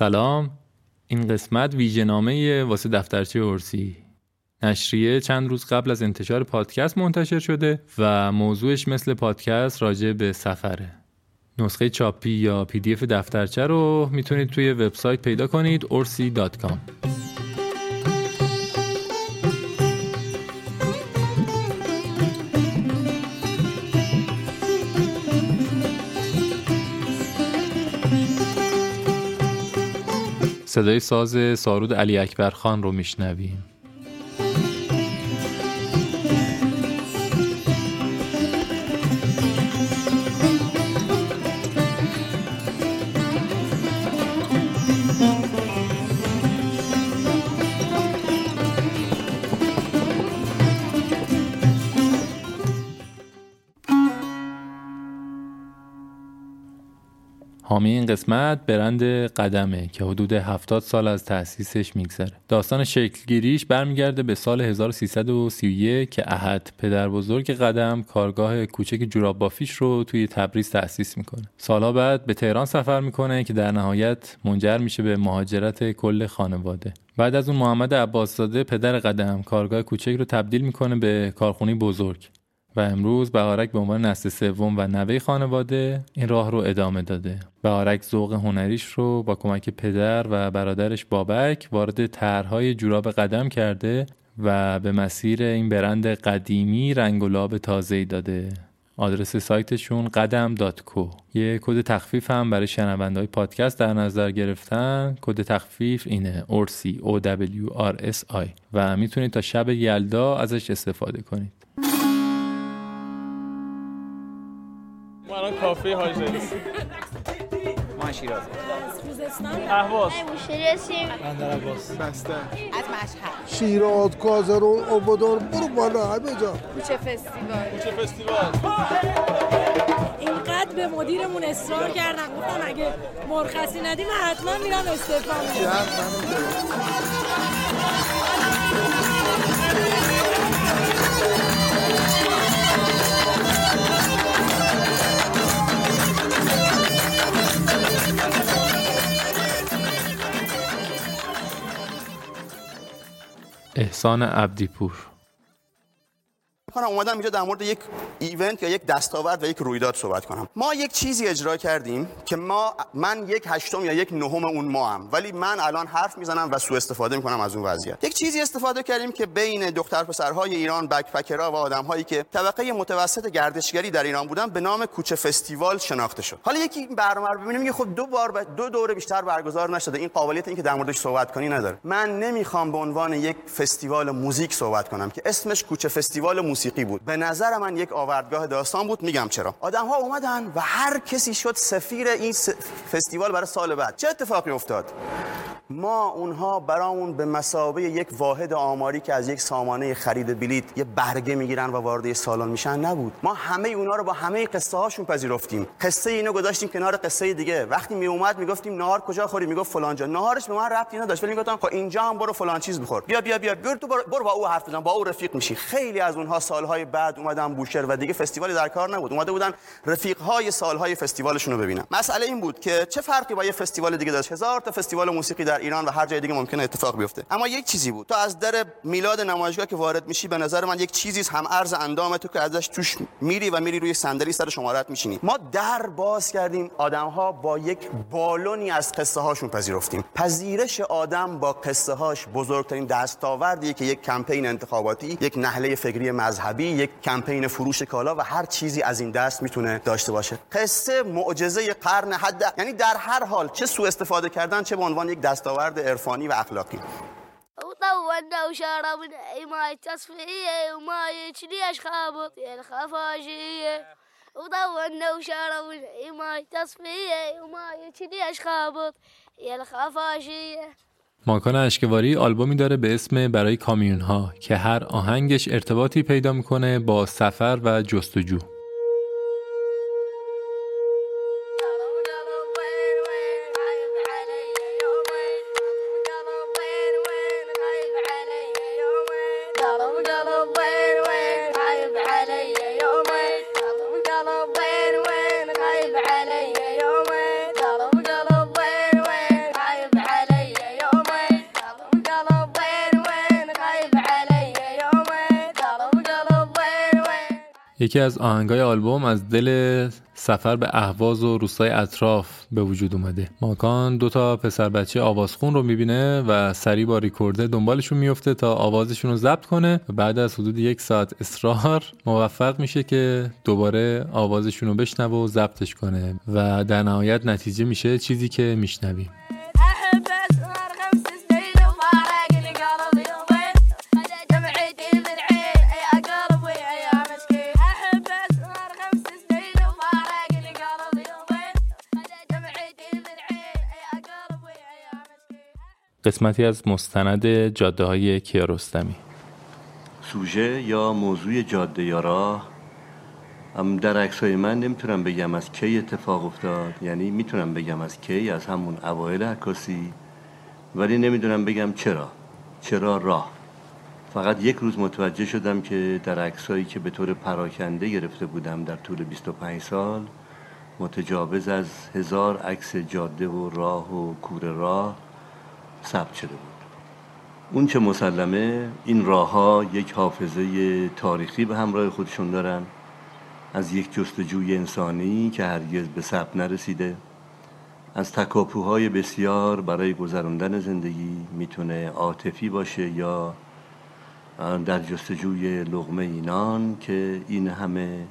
سلام. این قسمت ویژهنامه واسه دفترچه ارسی. نشریه چند روز قبل از انتشار پادکست منتشر شده و موضوعش مثل پادکست راجع به سفره. نسخه چاپی یا پی دی اف دفترچه رو می‌تونید توی وبسایت پیدا کنید orsi.com صدای ساز سارود علی اکبر خان رو میشنویم. حامی این قسمت برند قدمه که حدود 70 سال از تأسیسش میگذره. داستان شکلگیریش برمیگرده به سال 1331 که احد پدر بزرگ قدم کارگاه کوچک جوراب بافیش رو توی تبریز تأسیس می‌کنه. سالها بعد به تهران سفر می‌کنه که در نهایت منجر میشه به مهاجرت کل خانواده. بعد از اون محمد عباسزاده پدر قدم کارگاه کوچک رو تبدیل می‌کنه به کارخونه بزرگ. و امروز بهارک به عنوان نسل سوم و نوه خانواده این راه رو ادامه داده. بهارک ذوق هنریش رو با کمک پدر و برادرش بابک وارد طرحهای جوراب قدم کرده و به مسیر این برند قدیمی رنگ و لعاب تازه داده. آدرس سایتشون قدم dot co یه کد تخفیف هم برای شنوندهای پادکست در نظر گرفتن کد تخفیف اینه آی و می‌تونید تا شب یلدا ازش استفاده کنید کافه حاج ما شیراز اهواز. شیرسیم بندر عباس بسته از مشهد. شیراز کازرون آبادان برو بالا همه جا کوچه فستیوال کوچه فستیوال اینقدر به مدیرمون اصرار کردن. گفتم اگه مرخصی ندی من حتما میرم استعفا میدم احسان عبدیپور کنم اومدم اینجا در مورد یک ایونت یا یک دستاورد و یک رویداد صحبت کنم. ما یک چیزی اجرا کردیم که ما من یک هشتم یا یک نهم اون ما هم ولی من الان حرف می‌زنم و سوء استفاده می‌کنم از اون وضعیت. یک چیزی استفاده کردیم که بین دختر پسرهای ایران بکپکرها و آدمهایی که طبقه متوسط گردشگری در ایران بودن به نام کوچه فستیوال شناخته شد. حالا یکی برنامه رو ببینیم میگه خب دو بار دو دوره بیشتر برگزار نشده. این قابلیت اینکه در موردش صحبت کنی نداره. من نمی‌خوام به عنوان یک فستیوال موزیک صحبت کنم که اسمش کوچه فستیوال موسیقی بود. به نظر من یک آوردگاه داستان بود میگم چرا. آدم ها اومدن و هر کسی شد سفیر این س... فستیوال برای سال بعد. چه اتفاقی افتاد؟ ما اونها برامون به مسابه یک واحد آماری که از یک سامانه خرید بلیت یه برگه می‌گیرن و وارد سالن میشن نبود. ما همه اونا رو با همه قصه هاشون پذیرفتیم. قصه اینو گذاشتیم کنار قصه دیگه. وقتی می اومد می‌گفتیم نهار کجا خوری؟ می‌گفت فلان جا. نهارش به من ربطی نداشت. ولی می‌گفتم خب اینجا هم برو فلان چیز بخور. بیا بیا بیا. برو تو برو, با او حرف بزن. با او رفیق میشی. خیلی از اونها سالهای بعد اومدن بوشهر و دیگه فستیوالی در کار نبود. اومده بودن رفیقهای سالهای فستیوالشون رو ببینن. مسئله این بود که چه فرقی با یه فستیوال دیگه داشت؟ هزار تا فستیوال موسیقی در ایران و هر جای دیگه ممکنه اتفاق بیفته. اما یک چیزی بود. تو از در میلاد نمایشگاه که وارد میشی به نظر من یک چیزی هم ارز اندام تو که ازش توش میری و میری روی صندلی سر شمارت میشینی. ما در باز کردیم. آدم ها با یک بالونی از قصه هاشون پذیرفتیم. پذیرش آدم با قصه هاش بزرگترین دستاوردیه که یک کمپین انتخاباتی یک نحله فکری مذهبی یک کمپین فروش کالا و هر چیزی از این دست می‌تونه داشته باشه. قصه معجزه قرن حد یعنی در هر حال چه سوء استفاده کردن چه به عنوان یک دستاورد عرفانی و اخلاقی. وطولنا وشربنا ماي تصفية وماي كذي خابط يا الخفاشية وطولنا وشربنا ماي تصفية وماي كذي خابط يا الخفاشية ماکان اشکواری آلبومی داره به اسم برای کامیون ها که هر آهنگش ارتباطی پیدا می‌کنه با سفر و جستجو. یکی از آهنگای آلبوم از دل سفر به اهواز و روستای اطراف به وجود اومده. ماکان دو تا پسر بچه آوازخون رو می‌بینه و سریع با ریکورده دنبالشون میفته تا آوازشون رو ضبط کنه و بعد از حدود یک ساعت اصرار موفق میشه که دوباره آوازشون رو بشنوه و ضبطش کنه و در نهایت نتیجه میشه چیزی که میشنویم. قسمتی از مستند جاده های کیارستمی. سوژه یا موضوع جاده یا راه؟ هم در عکسای من نمی‌تونم بگم از کی اتفاق افتاد. یعنی می‌تونم بگم از کی از همون اوایل عکاسی. ولی نمی‌دونم بگم چرا. چرا راه؟ فقط یک روز متوجه شدم که در عکسایی که به طور پراکنده گرفته بودم در طول 25 سال متجاوز از هزار عکس جاده و راه و کور راه ثبت شده بود. اون چه مسلمه این راه ها یک حافظه تاریخی به همراه خودشون دارن. از یک جستجوی انسانی که هرگز به ثبت نرسیده. از تکاپوهای بسیار برای گذراندن زندگی می‌تونه عاطفی باشه یا در جستجوی لغمه اینان که این همه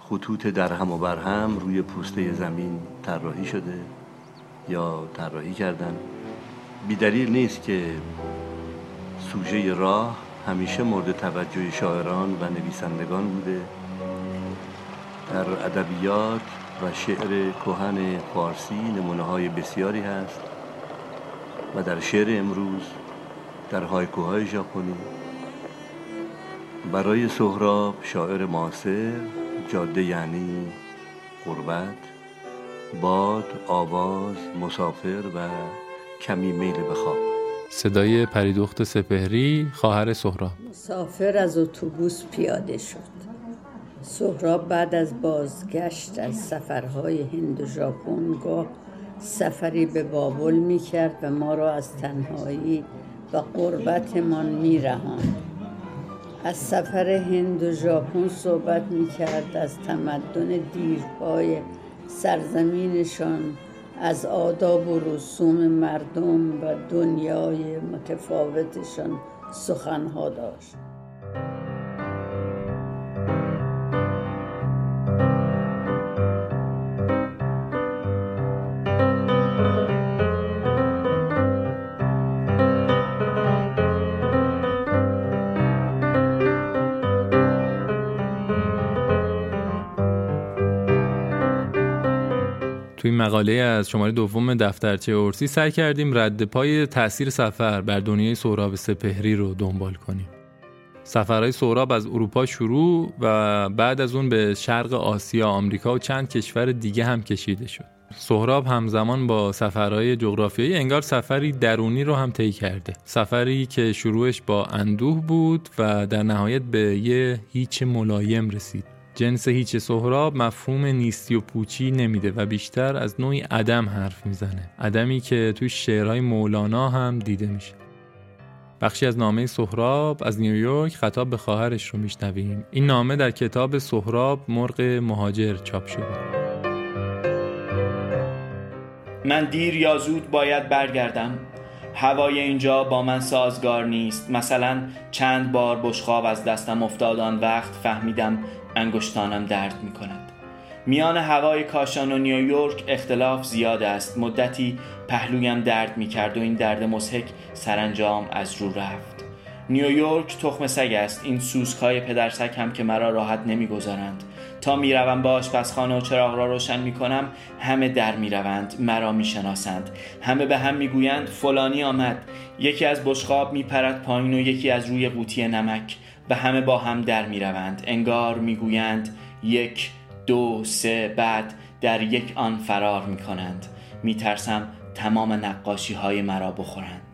خطوط در هم و بر هم روی پوسته زمین طراحی شده یا طراحی کردن. بیدلیل نیست که سوژه راه همیشه مورد توجه شاعران و نویسندگان بوده. در ادبیات و شعر کهن فارسی نمونه های بسیاری هست و در شعر امروز در هایکوهای ژاپنی. برای سهراب شاعر معاصر جاده یعنی غربت باد آواز مسافر و کمی میل به خواب. صدای پریدخت سپهری خواهر سهراب. مسافر از اتوبوس پیاده شد. سهراب بعد از بازگشت از سفرهای هند و ژاپن گاه سفری به بابل می کرد و ما را از تنهایی و قربتمان می رهاند. از سفر هند و ژاپن صحبت می کرد از تمدن دیرپای سرزمینشان از آداب و رسوم مردم و دنیای متفاوتشان سخنها داشت. مقاله از شماره دوم دفترچه اورسی سعی کردیم رد پای تاثیر سفر بر دنیای سهراب سپهری رو دنبال کنیم. سفرهای سهراب از اروپا شروع و بعد از اون به شرق آسیا، آمریکا و چند کشور دیگه هم کشیده شد. سهراب همزمان با سفرهای جغرافیایی انگار سفری درونی رو هم طی کرده. سفری که شروعش با اندوه بود و در نهایت به یه هیچ ملایم رسید. جنس هیچ سهراب مفهوم نیستی و پوچی نمیده و بیشتر از نوعی عدم حرف می‌زنه. عدمی که توی شعرهای مولانا هم دیده میشه. بخشی از نامه سهراب از نیویورک خطاب به خواهرش رو میشنویم. این نامه در کتاب سهراب مرغ مهاجر چاپ شده. من دیر یا زود باید برگردم. هوای اینجا با من سازگار نیست. مثلا چند بار بشخاب از دستم افتاد آن وقت فهمیدم انگشتانم درد می کند میان هوای کاشان و نیویورک اختلاف زیاد است. مدتی پهلویم درد می کرد و این درد مسحک سرانجام از رو رفت. نیویورک تخم سگ است. این سوسکای پدرسگ هم که مرا راحت نمی‌گذارند. تا می‌روم به آشپزخانه و چراغ را روشن می کنم همه در می‌روند مرا می‌شناسند. همه به هم می‌گویند فلانی آمد. یکی از بشقاب میپرد پایین و یکی از روی قوطی نمک. و همه با هم در می‌روند. انگار می‌گویند یک دو سه بعد در یک آن فرار می‌کنند. میترسم تمام نقاشی های مرا بخورند.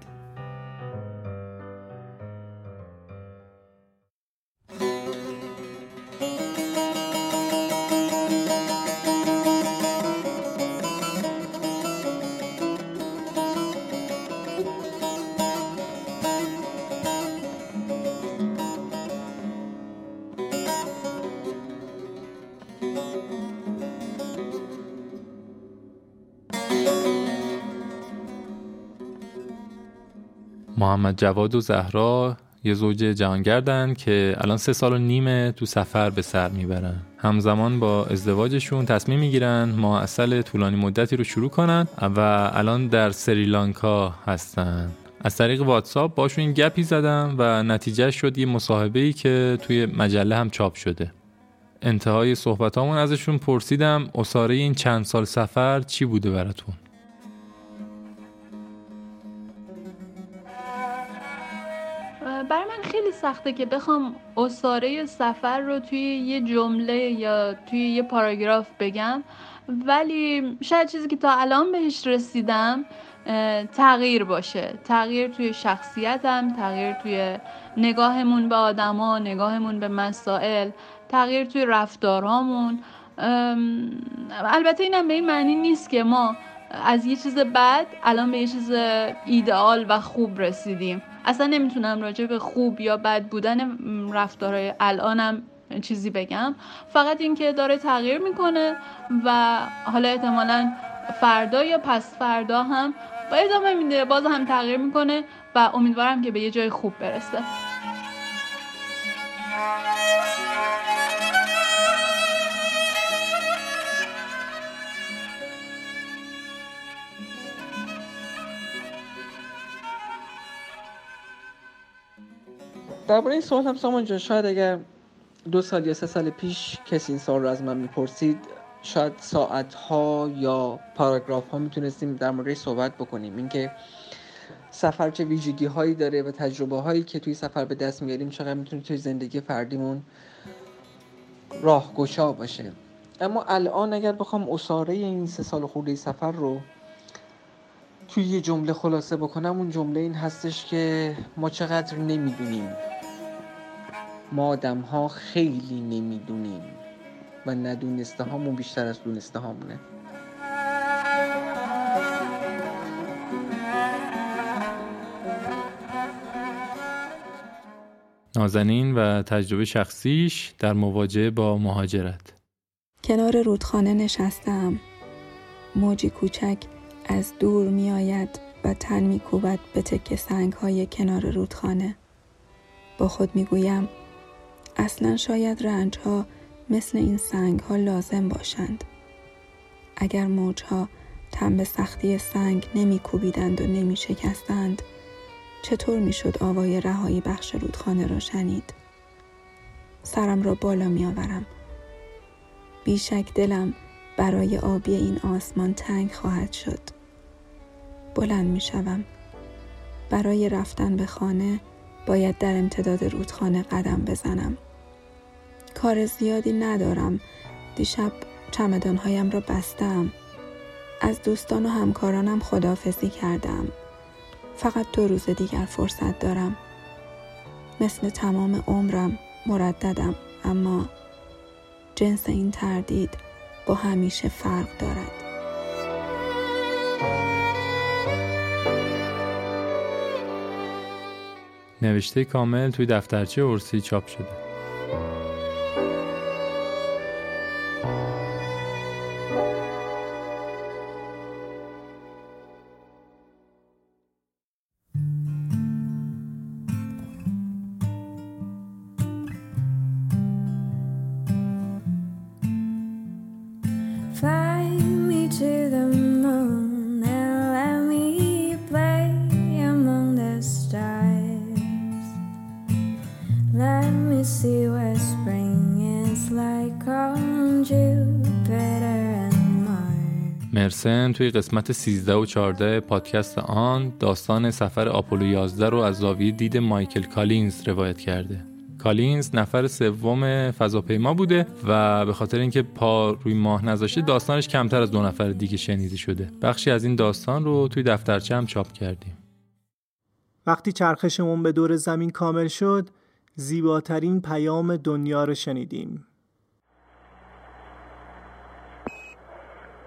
محمد جواد و زهرا یه زوج جهانگردن که الان سه سال و نیمه تو سفر به سر می‌برن. همزمان با ازدواجشون تصمیم می‌گیرن ما اصل طولانی مدتی رو شروع کنن و الان در سریلانکا هستن. از طریق واتساپ باشون این گپی زدم و نتیجه شد یه مصاحبه ای که توی مجله هم چاپ شده. انتهای صحبتامون ازشون پرسیدم اصاره این چند سال سفر چی بوده براتون؟ سخته که بخوام اصاره سفر رو توی یه جمله یا توی یه پاراگراف بگم. ولی شاید چیزی که تا الان بهش رسیدم تغییر باشه. تغییر توی شخصیتم تغییر توی نگاهمون به آدما نگاهمون به مسائل تغییر توی رفتارهامون. البته اینم به این معنی نیست که ما از یه چیز بد الان به یه چیز ایدئال و خوب رسیدیم. اصلا نمی‌تونم راجع به خوب یا بد بودن رفتارهای الانم چیزی بگم. فقط اینکه داره تغییر می‌کنه و حالا احتمالا فردا یا پس فردا هم با ادامه میده. باز هم تغییر می‌کنه و امیدوارم که به یه جای خوب برسه. درباره این سوال هم سامان جان شاید اگر دو سال یا سه سال پیش کسی این سوال رو از من می‌پرسید شاید ساعت ها یا پاراگراف ها می‌تونستیم در موردش صحبت بکنیم. اینکه سفر چه ویژگی هایی داره و تجربه هایی که توی سفر به دست میاریم چقدر می‌تونه توی زندگی فردیمون راهگشا باشه. اما الان اگر بخوام اصاره این سه سال خورده سفر رو توی یه جمله خلاصه بکنم اون جمله این هستش که ما چقدر نمی‌دونیم. ما آدم ها خیلی نمی‌دونیم و ندونسته هامون بیشتر از دونسته هامونه نازنین و تجربه شخصیش در مواجهه با مهاجرت. کنار رودخانه نشستم. موجی کوچک از دور می آید و تن می کوبد به تکه سنگ های کنار رودخانه. با خود می گویم اصلا شاید رنج ها مثل این سنگ ها لازم باشند. اگر موج ها تن به سختی سنگ نمی کوبیدند و نمی شکستند چطور می شد آوای رهایی بخش رودخانه را شنید؟ سرم را بالا می آورم بیشک دلم برای آبی این آسمان تنگ خواهد شد. بلند می شوم برای رفتن به خانه باید در امتداد رودخانه قدم بزنم. کار زیادی ندارم. دیشب چمدانهایم را بستم. از دوستان و همکارانم خدافزی کردم. فقط دو روز دیگر فرصت دارم. مثل تمام عمرم مرددم اما جنس این تردید با همیشه فرق دارد. نوشته کامل توی دفترچه ارسی چاپ شده. مرسن توی قسمت 13 و 14 پادکست آن داستان سفر آپولو 11 رو از زاویه دید مایکل کالینز روایت کرده. کالینز نفر سوم فضاپیما بوده و به خاطر اینکه پا روی ماه نذاشته داستانش کمتر از دو نفر دیگه شنیده شده. بخشی از این داستان رو توی دفترچه هم چاپ کردیم. وقتی چرخشمون به دور زمین کامل شد، زیباترین پیام دنیا رو شنیدیم.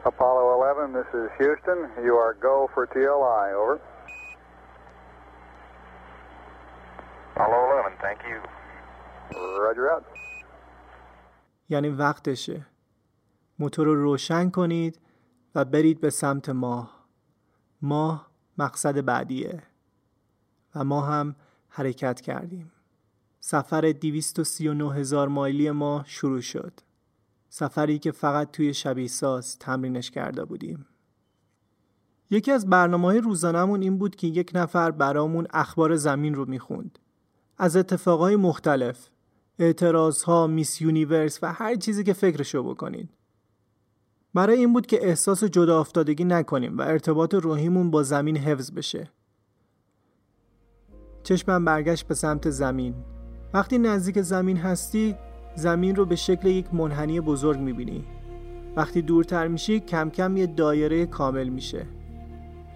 Apollo 11, this is Houston. You are go for TLI, over. Apollo 11, thank you. Roger out. یعنی وقتشه. موتور رو روشن کنید و برید به سمت ماه. ماه مقصد بعدیه. و ما هم حرکت کردیم. سفر 239 هزار مایلی ما شروع شد. سفری که فقط توی شبیه ساز تمرینش کرده بودیم. یکی از برنامه های روزانمون این بود که یک نفر برامون اخبار زمین رو می‌خوند. از اتفاقای مختلف، اعتراض ها، میس یونیورس و هر چیزی که فکرشو بکنید. برای این بود که احساس جدا افتادگی نکنیم و ارتباط روحیمون با زمین حفظ بشه. چشمم برگشت به سمت زمین. وقتی نزدیک زمین هستی زمین رو به شکل یک منحنی بزرگ می‌بینی. وقتی دورتر میشی کم کم یه دایره کامل میشه.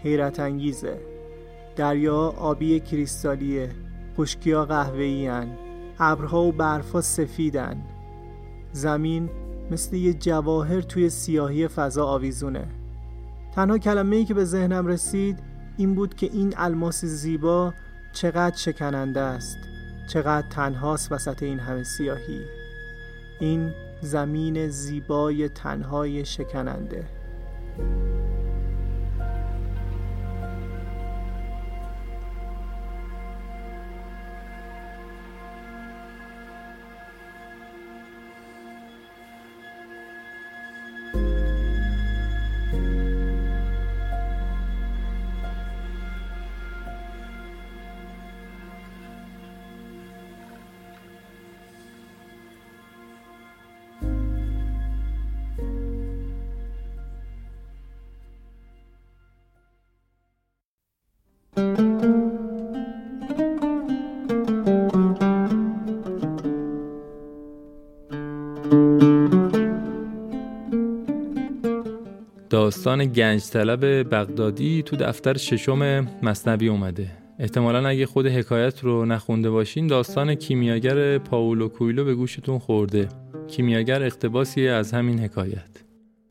حیرت انگیزه. دریا آبی کریستالیه. خشکیا قهوه‌ای ابرها و برفا سفیدن. زمین مثل یه جواهر توی سیاهی فضا آویزونه. تنها کلمه ای که به ذهنم رسید این بود که این الماس زیبا چقدر شکننده است. چقدر تنهاست وسط این همه سیاهی. این زمین زیبای تنهای شکننده. داستان گنج طلب بغدادی تو دفتر ششم مصنوی اومده. احتمالا اگه خود حکایت رو نخونده باشین داستان کیمیاگر پاولو کویلو به گوشتون خورده. کیمیاگر اقتباسی از همین حکایت.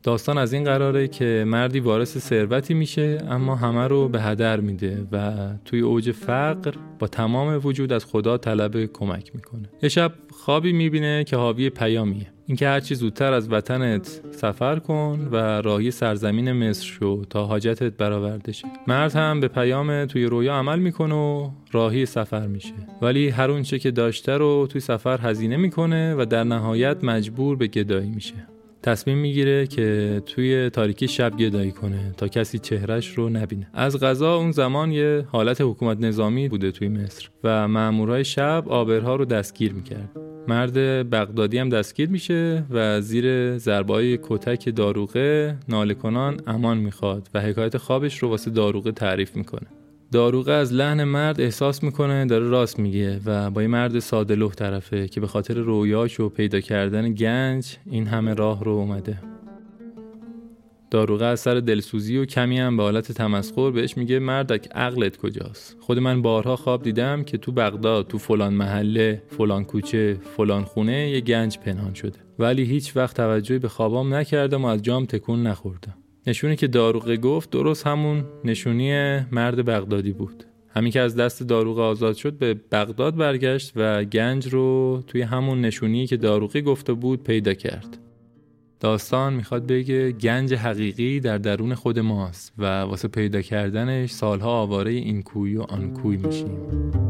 داستان از این قراره که مردی وارث ثروتی میشه اما همه رو به هدر میده و توی اوج فقر با تمام وجود از خدا طلب کمک می‌کنه. یه شب خوابی می‌بینه که حاوی پیامیه. اینکه هرچی زودتر از وطنت سفر کن و راهی سرزمین مصر شو تا حاجتت برآورده شه. مرد هم به پیام توی رویا عمل می‌کنه و راهی سفر میشه. ولی هر اونچه که داشته رو توی سفر هزینه می‌کنه و در نهایت مجبور به گدایی میشه. تصمیم می‌گیره که توی تاریکی شب گدایی کنه تا کسی چهرش رو نبینه. از غذا اون زمان یه حالت حکومت نظامی بوده توی مصر و مامورای شب آبرها رو دستگیر می‌کرد. مرد بغدادی هم دستگیر میشه و زیر ضربای کتک داروغه ناله کنان امان می‌خواد و حکایت خوابش رو واسه داروغه تعریف می‌کنه. داروغه از لحن مرد احساس می‌کنه داره راست میگه و با یه مرد ساده طرفه که به خاطر رویاش و پیدا کردن گنج این همه راه رو اومده. داروغه از سر دلسوزی و کمی هم به حالت تمسخر بهش میگه مردک عقلت کجاست؟ خود من بارها خواب دیدم که تو بغداد تو فلان محله فلان کوچه فلان خونه یه گنج پنهان شده. ولی هیچ وقت توجهی به خوابام نکردم و از جام تکون نخوردم. نشونی که داروغه گفت درست همون نشونی مرد بغدادی بود. همین که از دست داروغه آزاد شد به بغداد برگشت و گنج رو توی همون نشونی که داروغه گفته بود پیدا کرد. داستان می‌خواد بگه گنج حقیقی در درون خود ماست و واسه پیدا کردنش سالها آواره این کوی و آن کوی میشیم.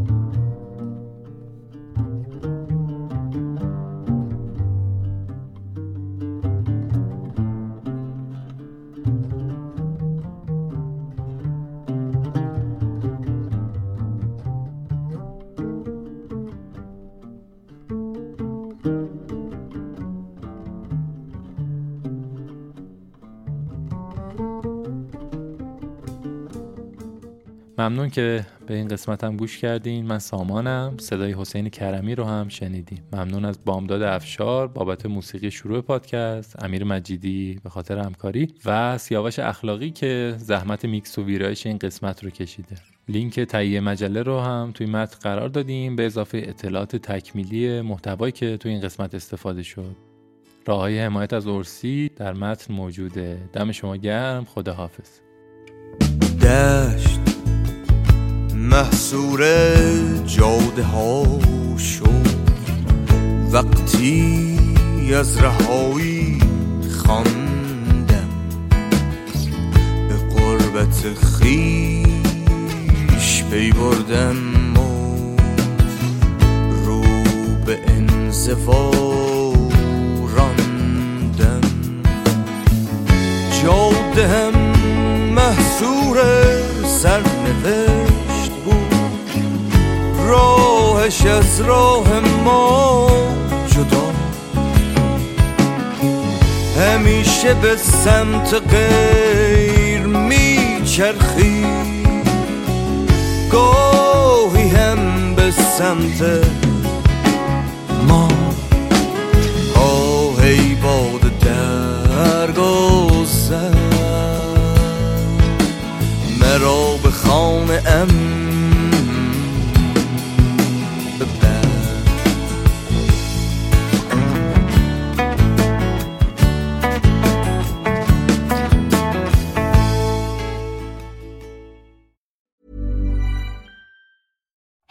ممنون که به این قسمت هم گوش کردین. من سامانم. صدای حسین کرمی رو هم شنیدیم ممنون از بامداد افشار بابت موسیقی شروع پادکست امیر مجیدی به خاطر همکاری و سیاوش اخلاقی که زحمت میکس و ویرایش این قسمت رو کشیده. لینک تهیه مجله رو هم توی متن قرار دادیم به اضافه اطلاعات تکمیلی محتوایی که توی این قسمت استفاده شد. راه های حمایت از اورسی در متن موجوده. دم شما گرم. خداحافظ. دشت. محصور جاده ها شد. وقتی از رهایی خواندم. به قربت خیش پی بردم و رو به انزوا راندم. جاده هم محصور سرنوشت. راهش از راه ما جدا. همیشه به سمت غیر میچرخی. گاهی هم به سمت ما. آه ای باد درگذر مرا به خانه ام